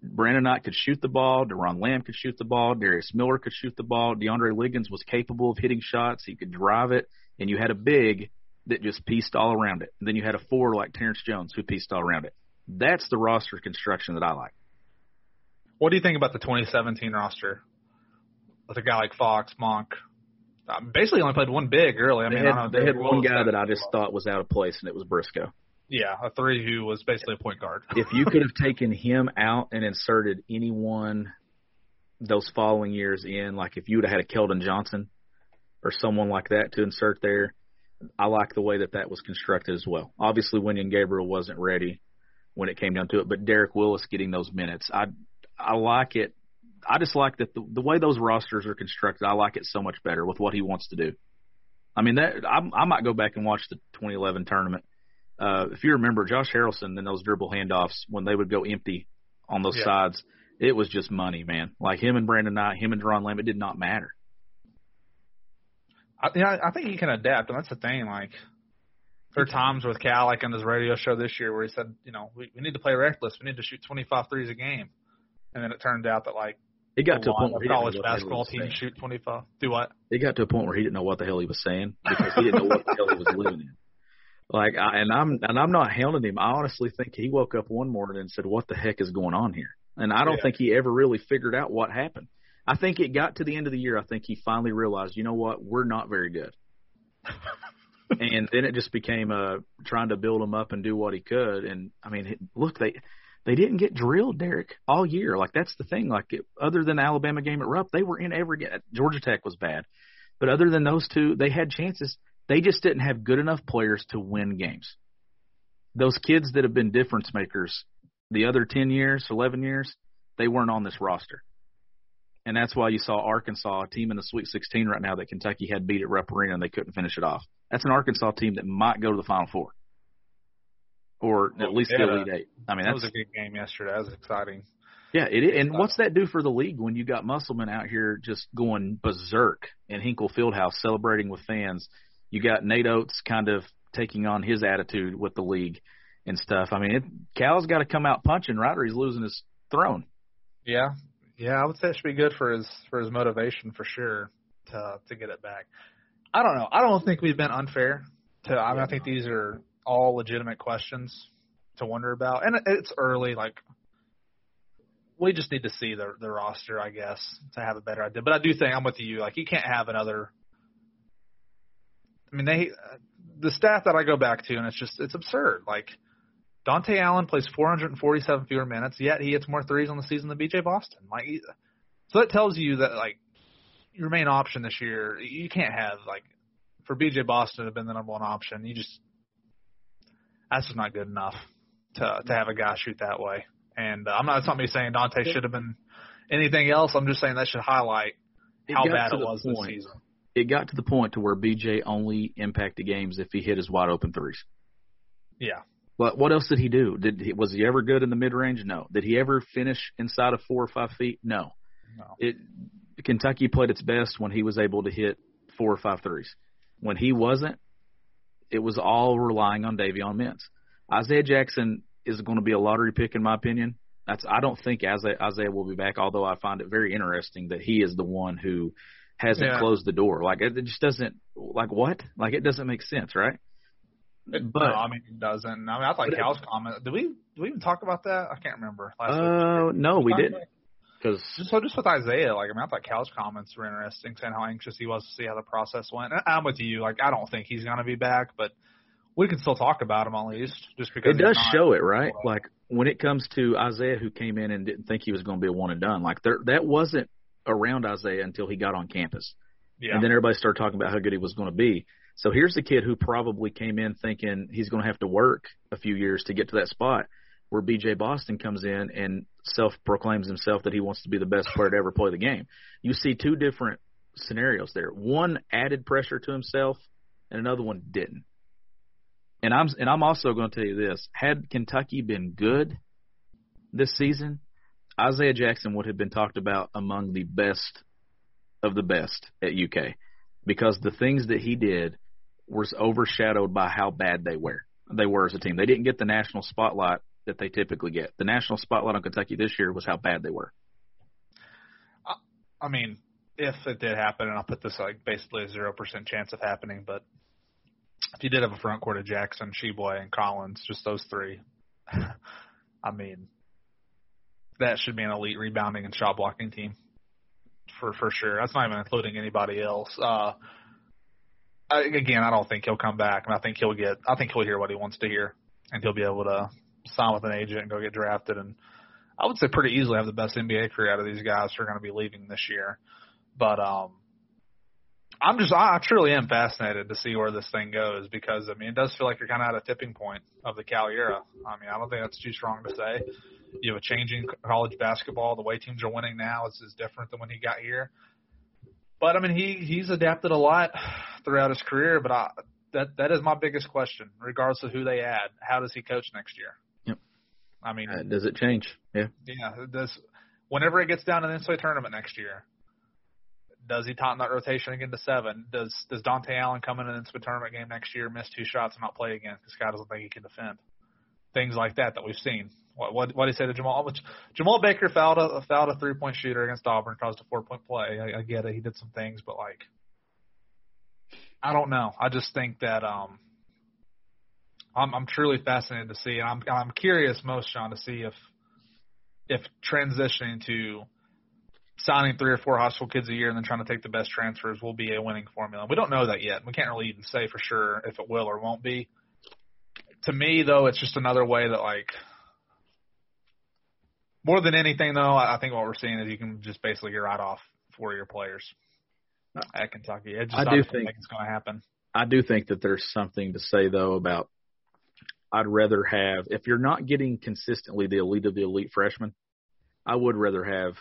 Brandon Knight could shoot the ball. Doron Lamb could shoot the ball. Darius Miller could shoot the ball. DeAndre Liggins was capable of hitting shots. He could drive it. And you had a big that just pieced all around it. And then you had a four like Terrence Jones who pieced all around it. That's the roster construction that I like. What do you think about the 2017 roster with a guy like Fox, Monk? Um, basically, only played one big early. I they mean, had, I don't they know, had one guy that I just thought was out of place, and it was Briscoe. Yeah, a three who was basically a point guard. if you could have taken him out and inserted anyone those following years in, like if you would have had a Keldon Johnson or someone like that to insert there, I like the way that that was constructed as well. Obviously, Wenyen Gabriel wasn't ready when it came down to it, but Derek Willis getting those minutes, I I like it. I just like that the, the way those rosters are constructed. I like it so much better with what he wants to do. I mean that I, I might go back and watch the 2011 tournament. Uh, if you remember Josh Harrelson and those dribble handoffs when they would go empty on those Yeah. sides, it was just money, man. Like him and Brandon Knight, him and Doron Lamb, it did not matter. I, yeah, I think he can adapt, and that's the thing. Like, there are times with Cal, like on his radio show this year, where he said, you know, we, we need to play reckless. We need to shoot 25 threes a game. And then it turned out that, like, It got to a point where he didn't know college what the hell he basketball was teams shoot 25. Do what? It got to a point where he didn't know what the hell he was saying because he didn't know what the hell he was living in. Like, I, and I'm and I'm not hounding him. I honestly think he woke up one morning and said, "What the heck is going on here?" And I don't Yeah. think he ever really figured out what happened. I think it got to the end of the year. I think he finally realized, you know what, we're not very good. and then it just became uh trying to build him up and do what he could. And I mean, look, they they didn't get drilled, Derek, all year. Like that's the thing. Like it, other than the Alabama game at Rupp, they were in every game. Georgia Tech was bad, but other than those two, they had chances. They just didn't have good enough players to win games. Those kids that have been difference makers the other 10 years, 11 years, they weren't on this roster. And that's why you saw Arkansas, a team in the Sweet 16 right now that Kentucky had beat at Rupp Arena and they couldn't finish it off. That's an Arkansas team that might go to the Final Four. Or at least the had a- Elite Eight. I mean, That that's was a good game yesterday. That was exciting. yeah, it is. And what's that do for the league when you got Musselman out here just going berserk in Hinkle Fieldhouse celebrating with fans? You got Nate Oats kind of taking on his attitude with the league and stuff. I mean, it, Cal's got to come out punching, right, or he's losing his throne. Yeah, yeah, I would say it should be good for his for his motivation for sure to to get it back. I don't know. I don't think we've been unfair. To I mean, I think these are all legitimate questions to wonder about, and it's early. Like we just need to see the the roster, I guess, to have a better idea. But I do think I'm with you. Like you can't have another. I mean, they the stat that I go back to, and it's just it's absurd. Like Dontaie Allen plays 447 fewer minutes, yet he hits more threes on the season than BJ Boston. Like, so that tells you that like your main option this year, you can't have like for BJ Boston to have been the number one option. You just that's just not good enough to to have a guy shoot that way. And uh, I'm not. It's not me saying Dontaie should have been anything else. I'm just saying that should highlight how bad it was point- this season. It got to the point to where BJ only impacted games if he hit his wide open threes. Yeah. But what else did he do? Did he, was he ever good in the mid range? No. Did he ever finish inside of four or five feet? No. No. It Kentucky played its best when he was able to hit four or five threes. When he wasn't, it was all relying on Davion Mintz. Isaiah Jackson is going to be a lottery pick in my opinion. That's I don't think Isaiah, Isaiah will be back. Although I find it very interesting that he is the one who hasn't Yeah. closed the door. Like it it just doesn't like what? Like it doesn't make sense, right? but no, I mean it doesn't. I mean I thought Cal's comment. Did we did we even talk about that? I can't remember. Last uh, week. no, we didn't. Because just so just with Isaiah, like I mean, I thought Cal's comments were interesting, saying how anxious he was to see how the process went. And I'm with you. Like I don't think he's going to be back, but we can still talk about him at least, just because it does show it, right? Like when it comes to Isaiah, who came in and didn't think he was going to be a one and done, like there that wasn't around Isaiah until he got on campus, yeah. and then everybody started talking about how good he was going to be. So here's the kid who probably came in thinking he's going to have to work a few years to get to that spot where BJ Boston comes in and self proclaims himself that he wants to be the best player to ever play the game. You see two different scenarios there. One added pressure to himself and another one didn't. And I'm and I'm also going to tell you this, had Kentucky been good this season, Isaiah Jackson would have been talked about among the best of the best at UK because the things that he did was overshadowed by how bad they were. They were as a team. They didn't get the national spotlight that they typically get. The national spotlight on Kentucky this year was how bad they were. I mean, if it did happen, and I'll put this like basically a zero percent chance of happening, but if you did have a front court of Jackson, Tshiebwe, and Collins, just those three, I mean, that should be an elite rebounding and shot blocking team for for sure. That's not even including anybody else. Uh, I, again, I don't think he'll come back, and I think he'll get. I think he'll hear what he wants to hear, and he'll be able to sign with an agent and go get drafted. And I would say pretty easily have the best NBA career out of these guys who are going to be leaving this year. But um, I'm just I truly am fascinated to see where this thing goes because I mean it does feel like you're kind of at a tipping point of the Cal era. I mean I don't think that's too strong to say. You have a changing college basketball. The way teams are winning now is is different than when he got here. But I mean he he's adapted a lot throughout his career. But I that that is my biggest question, regardless of who they add. How does he coach next year? Yep. I mean, uh, does it change? Yeah. Yeah. Does whenever it gets down to the NCAA tournament next year, does he tighten that rotation again to seven? Does does Dontaie Allen come in an NCAA tournament game next year, miss two shots, and not play again because Scott doesn't think he can defend? Things like that that we've seen. What what did he say to Jamal? Which Jamal Baker fouled a fouled a three point shooter against Auburn, caused a four point play. I, I get it. He did some things, but like, I don't know. I just think that um, I'm I'm truly fascinated to see, and I'm I'm curious most, Sean, to see if if transitioning to signing three or four high school kids a year and then trying to take the best transfers will be a winning formula. We don't know that yet. We can't really even say for sure if it will or won't be. To me, though, it's just another way that like more than anything, though, I think what we're seeing is you can just basically get right off four year players at Kentucky. It just I I do think, think- it's going to happen. I do think that there's something to say though about I'd rather have if you're not getting consistently the elite of the elite freshmen, I would rather have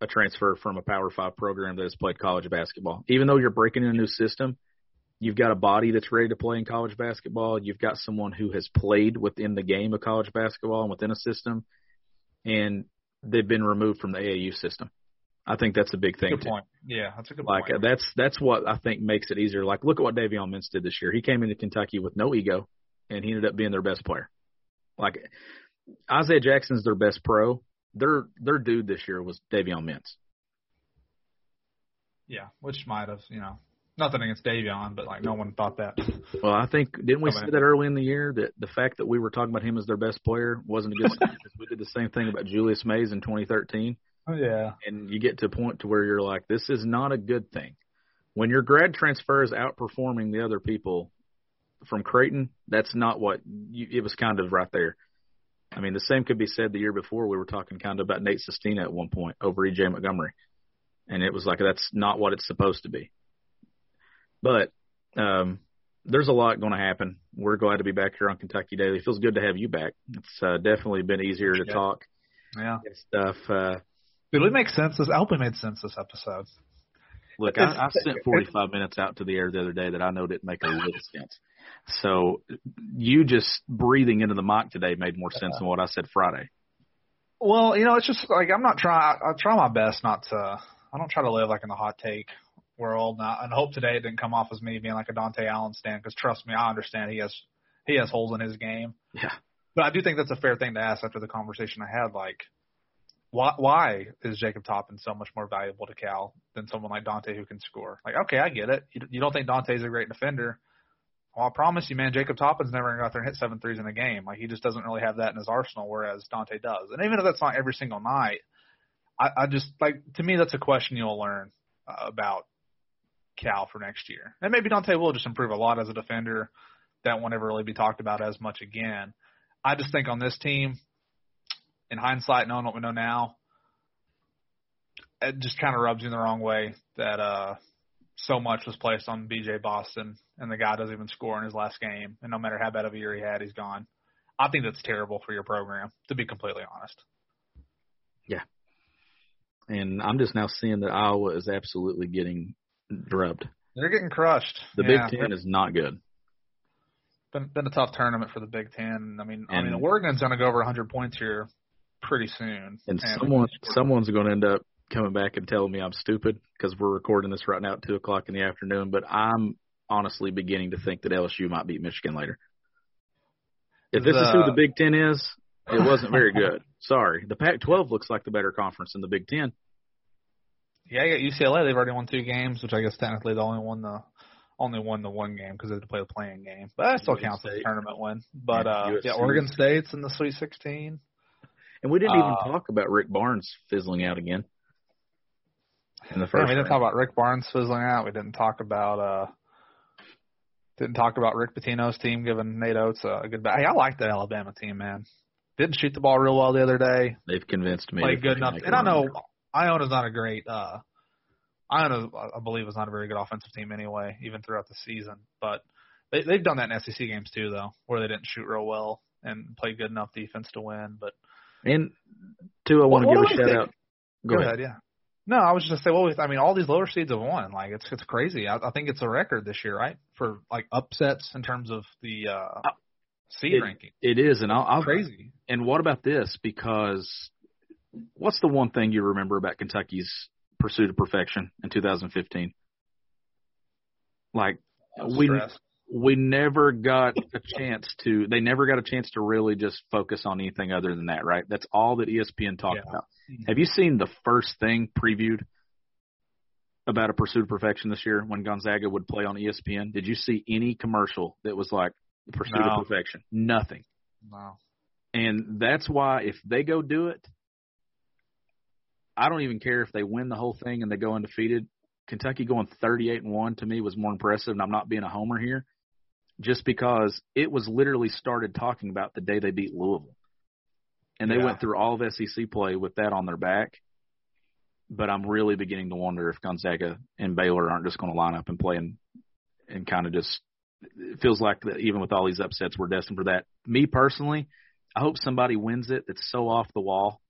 a transfer from a Power Five program that has played college basketball. Even though you're breaking in a new system, you've got a body that's ready to play in college basketball. You've got someone who has played within the game of college basketball and within a system, and they've been removed from the AAU system. I think that's a big thing. Good too. point. Yeah, that's a good Like point. that's that's what I think makes it easier. Like look at what Davion Mintz did this year. He came into Kentucky with no ego, and he ended up being their best player. Like Isaiah Jackson's their best pro. Their their dude this year was Davion Mintz. yeah, which might have, you know, nothing against Davion, but like no one thought that. Well, I think didn't we say that early in the year that the fact that we were talking about him as their best player wasn't a good because we did the same thing about Julius Mays in 2013. yeah. and you get to a point to where you're like, this is not a good thing. When your grad transfer is outperforming the other people from Creighton, that's not what you, it was kind of right there. I mean, the same could be said the year before. We were talking kind of about Nate Sestina at one point over EJ Montgomery, and it was like that's not what it's supposed to be. But um, there's a lot going to happen. We're glad to be back here on Kentucky Daily. It feels good to have you back. It's uh, definitely been easier to Yeah. talk Yeah. and stuff. Uh, Did we make sense? This I hope we made sense this episode. Look, I, I sent 45 minutes out to the air the other day that I know didn't make a little sense. So you just breathing into the mic today made more sense than what I said Friday. Well, you know, it's just like I'm not trying. I try my best not to. I don't try to live like in the hot take world. And I, and I hope today it didn't come off as me being like a Dontaie Allen stand. Because trust me, I understand he has he has holes in his game. Yeah. But I do think that's a fair thing to ask after the conversation I had. Like, why why is Jacob Toppin so much more valuable to Cal than someone like Dontaie who can score? Like, okay, I get it. You, you don't think Dontaie's a great defender. Well, I promise you, man, Jacob Toppin's never going to go out there and hit seven threes in a game. Like he just doesn't really have that in his arsenal, whereas Dontaie does. And even if that's not every single night, I, I just like to me that's a question you'll learn uh, about Cal for next year. And maybe Dontaie will just improve a lot as a defender. That won't ever really be talked about as much again. I just think on this team, in hindsight, knowing what we know now, it just kind of rubs you in the wrong way that uh so much was placed on BJ Boston and the guy doesn't even score in his last game. And no matter how bad of a year he had, he's gone. I think that's terrible for your program, to be completely honest. Yeah. And I'm just now seeing that Iowa is absolutely getting drubbed. They're getting crushed. The yeah, Big Ten is not good. Been been a tough tournament for the Big Ten. I mean, and, I mean, Oregon's going to go over 100 points here pretty soon. And, and someone someone's going to end up coming back and telling me I'm stupid because we're recording this right now at two o'clock in the afternoon. But I'm honestly beginning to think that LSU might beat Michigan later. If this the, is who the Big Ten is, it wasn't very good. Sorry, the Pac-12 looks like the better conference than the Big Ten. Yeah, you got UCLA. They've already won two games, which I guess technically they only won the only won the one game because they had to play the playing game, but that still counts as a tournament win. But uh, yeah, Oregon State's in the Sweet 16. And we didn't uh, even talk about Rick Barnes fizzling out again. In the first, yeah, we didn't talk about Rick Barnes fizzling out. We didn't talk about uh, didn't talk about Rick Pitino's team giving Nate Oats a good. Hey, I like that Alabama team, man. Didn't shoot the ball real well the other day. They've convinced me. Played good enough, and I know Iona's not a great. uh Iona, I believe, is not a very good offensive team anyway, even throughout the season. But they, they've done that in SEC games too, though, where they didn't shoot real well and play good enough defense to win. But and two, I want to give a shout think? out. Go, Go ahead. ahead. Yeah. No, I was just gonna say, well, I mean, all these lower seeds have won. Like, it's it's crazy. I, I think it's a record this year, right, for like upsets in terms of the uh, uh seed it, ranking. It is, and I'll, I'll crazy. And what about this? Because what's the one thing you remember about Kentucky's pursuit of perfection in 2015? Like we we never got a chance to. They never got a chance to really just focus on anything other than that, right? That's all that ESPN talked yeah. about. Have you seen the first thing previewed about a pursuit of perfection this year when Gonzaga would play on ESPN? Did you see any commercial that was like pursuit no. of perfection? Nothing. No. And that's why if they go do it, I don't even care if they win the whole thing and they go undefeated. Kentucky going 38 and 1 to me was more impressive, and I'm not being a homer here, just because it was literally started talking about the day they beat Louisville. And they Yeah. went through all of SEC play with that on their back. But I'm really beginning to wonder if Gonzaga and Baylor aren't just going to line up and play and, and kind of just it feels like that even with all these upsets, we're destined for that. Me personally, I hope somebody wins it that's so off the wall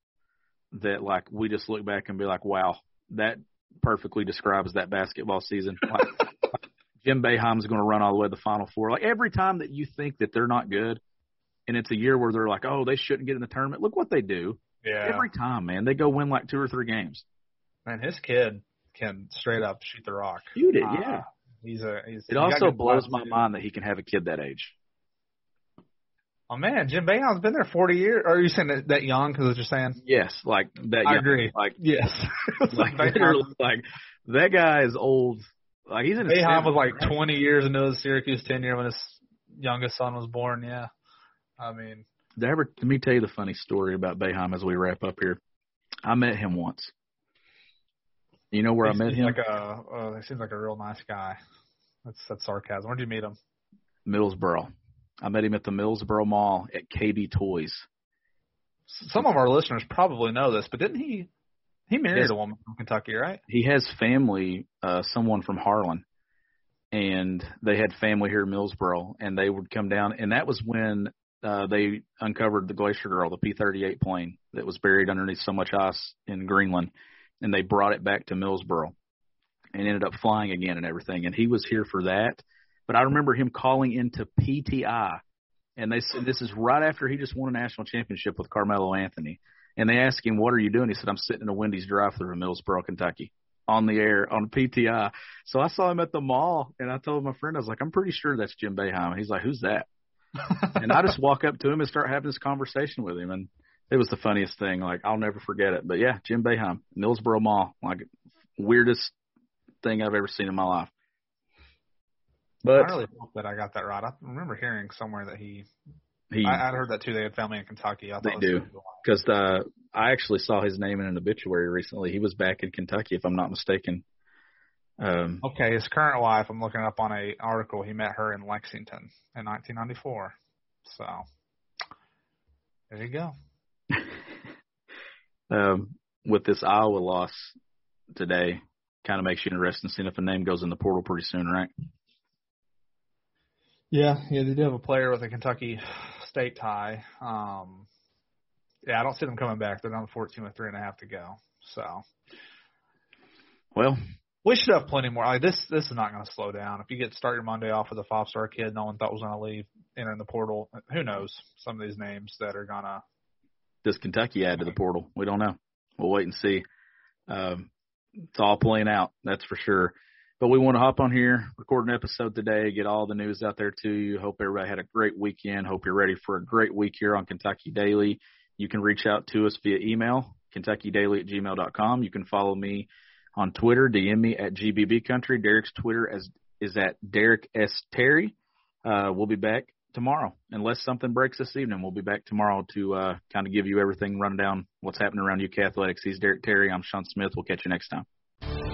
that like we just look back and be like, wow, that perfectly describes that basketball season. Like, Jim Boeheim's going to run all the way to the Final Four. Like every time that you think that they're not good, and it's a year where they're like, oh, they shouldn't get in the tournament. Look what they do. Yeah. Every time, man, they go win like two or three games. Man, his kid can straight up shoot the rock. Shoot it, Uh, yeah. He's a. He's, It he's also blows my too. mind that he can have a kid that age. Oh man, Jim Boeheim's been there 40 years. Or are you saying that, that young? Because you're saying. Yes, like that. Young, I young- agree. Like, Yes. like, literally, like that guy is old. Like he's in his Boeheim was like right? 20 years into his Syracuse tenure when his youngest son was born. Yeah. I mean, Did I ever, let me tell you the funny story about Boeheim as we wrap up here. I met him once. You know where I met him? Like a, uh, he seems like a real nice guy. That's that's sarcasm. Where'd you meet him? Middlesboro. I met him at the Middlesboro Mall at KB Toys. Some of our listeners probably know this, but didn't he? He married a woman from Kentucky, right? He has family, uh, someone from Harlan, and they had family here in Middlesboro, and they would come down, and that was when uh, they uncovered the Glacier Girl, the P-38 plane that was buried underneath so much ice in Greenland, and they brought it back to Middlesboro, and ended up flying again and everything, and he was here for that. But I remember him calling into PTI, and they said this is right after he just won a national championship with Carmelo Anthony. And they asked him, "What are you doing?" He said, "I'm sitting in a Wendy's drive-through in Middlesboro, Kentucky, on the air on PTI." So I saw him at the mall, and I told my friend, I was like, "I'm pretty sure that's Jim Boeheim." And he's like, "Who's that?" and I just walk up to him and start having this conversation with him, and it was the funniest thing. Like I'll never forget it. But yeah, Jim Boeheim, Middlesboro Mall, like weirdest thing I've ever seen in my life. But I really hope that I got that right. I remember hearing somewhere that he. he I, I'd heard that too. They had family in Kentucky. I thought They do. because uh, I actually saw his name in an obituary recently. He was back in Kentucky, if I'm not mistaken. Um, Okay, his current wife. I'm looking up on a article. He met her in Lexington in 1994. So there you go. um, with this Iowa loss today, kind of makes you interested in seeing if a name goes in the portal pretty soon, right? Yeah, yeah, they do have a player with a Kentucky state tie. Um, yeah, I don't see them coming back. They're down 14 with three and a half to go. So Well, we should have plenty more. Like this, this is not going to slow down. If you get start your Monday off with a five star kid, no one thought was going to leave, entering the portal. Who knows? Some of these names that are gonna. does Kentucky add to the portal? We don't know. We'll wait and see. Um, it's all playing out, that's for sure. But we want to hop on here, record an episode today, get all the news out there to you. Hope everybody had a great weekend. Hope you're ready for a great week here on Kentucky Daily. You can reach out to us via email, kentuckydaily at gmail.com. You can follow me on Twitter, DM me at GBB Country. Derek's Twitter as, is at Derek S. Terry. Uh, we'll be back tomorrow. Unless something breaks this evening, we'll be back tomorrow to uh, kind of give you everything, run down what's happening around UK athletics. He's Derek Terry. I'm Sean Smith. We'll catch you next time.